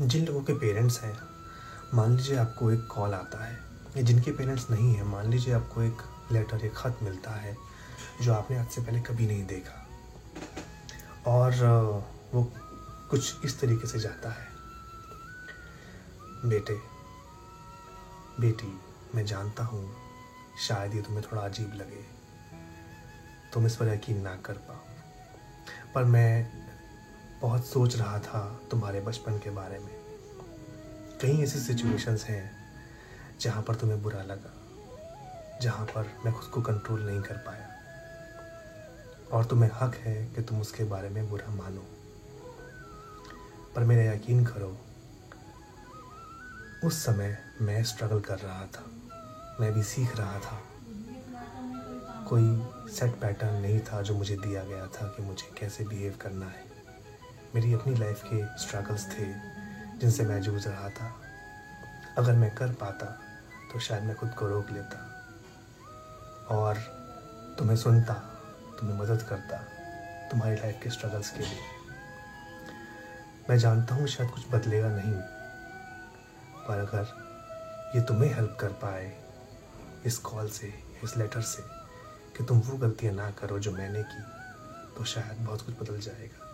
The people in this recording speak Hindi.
जिन लोगों के पेरेंट्स हैं, मान लीजिए आपको एक कॉल आता है, या जिनके पेरेंट्स नहीं हैं, मान लीजिए आपको एक लेटर, एक ख़त मिलता है, जो आपने आज से पहले कभी नहीं देखा। और वो कुछ इस तरीके से जाता है। बेटे, बेटी, मैं जानता हूँ, शायद ये तुम्हें थोड़ा अजीब लगे। तुम इस पर यकीन ना कर पाओ। पर मैं बहुत सोच रहा था तुम्हारे बचपन के बारे में। कई ऐसी सिचुएशंस हैं जहाँ पर तुम्हें बुरा लगा, जहाँ पर मैं खुद को कंट्रोल नहीं कर पाया। और तुम्हें हक है कि तुम उसके बारे में बुरा मानो। पर मेरा यकीन करो, उस समय मैं स्ट्रगल कर रहा था। मैं भी सीख रहा था। कोई सेट पैटर्न नहीं था जो मुझे दिया गया था कि मुझे कैसे बिहेव करना है। मेरी अपनी लाइफ के स्ट्रगल्स थे, जिनसे मैं जूझ रहा था। अगर मैं कर पाता तो शायद मैं खुद को रोक लेता। और तुम्हें सुनता, तुम्हें मदद करता तुम्हारी लाइफ के स्ट्रगल्स के लिए। मैं जानता हूँ शायद कुछ बदलेगा नहीं, पर अगर ये तुम्हें हेल्प कर पाए इस कॉल से, इस लेटर से कि तुम वो गलतियाँ ना करो जो मैंने की तो शायद बहुत कुछ बदल जाएगा।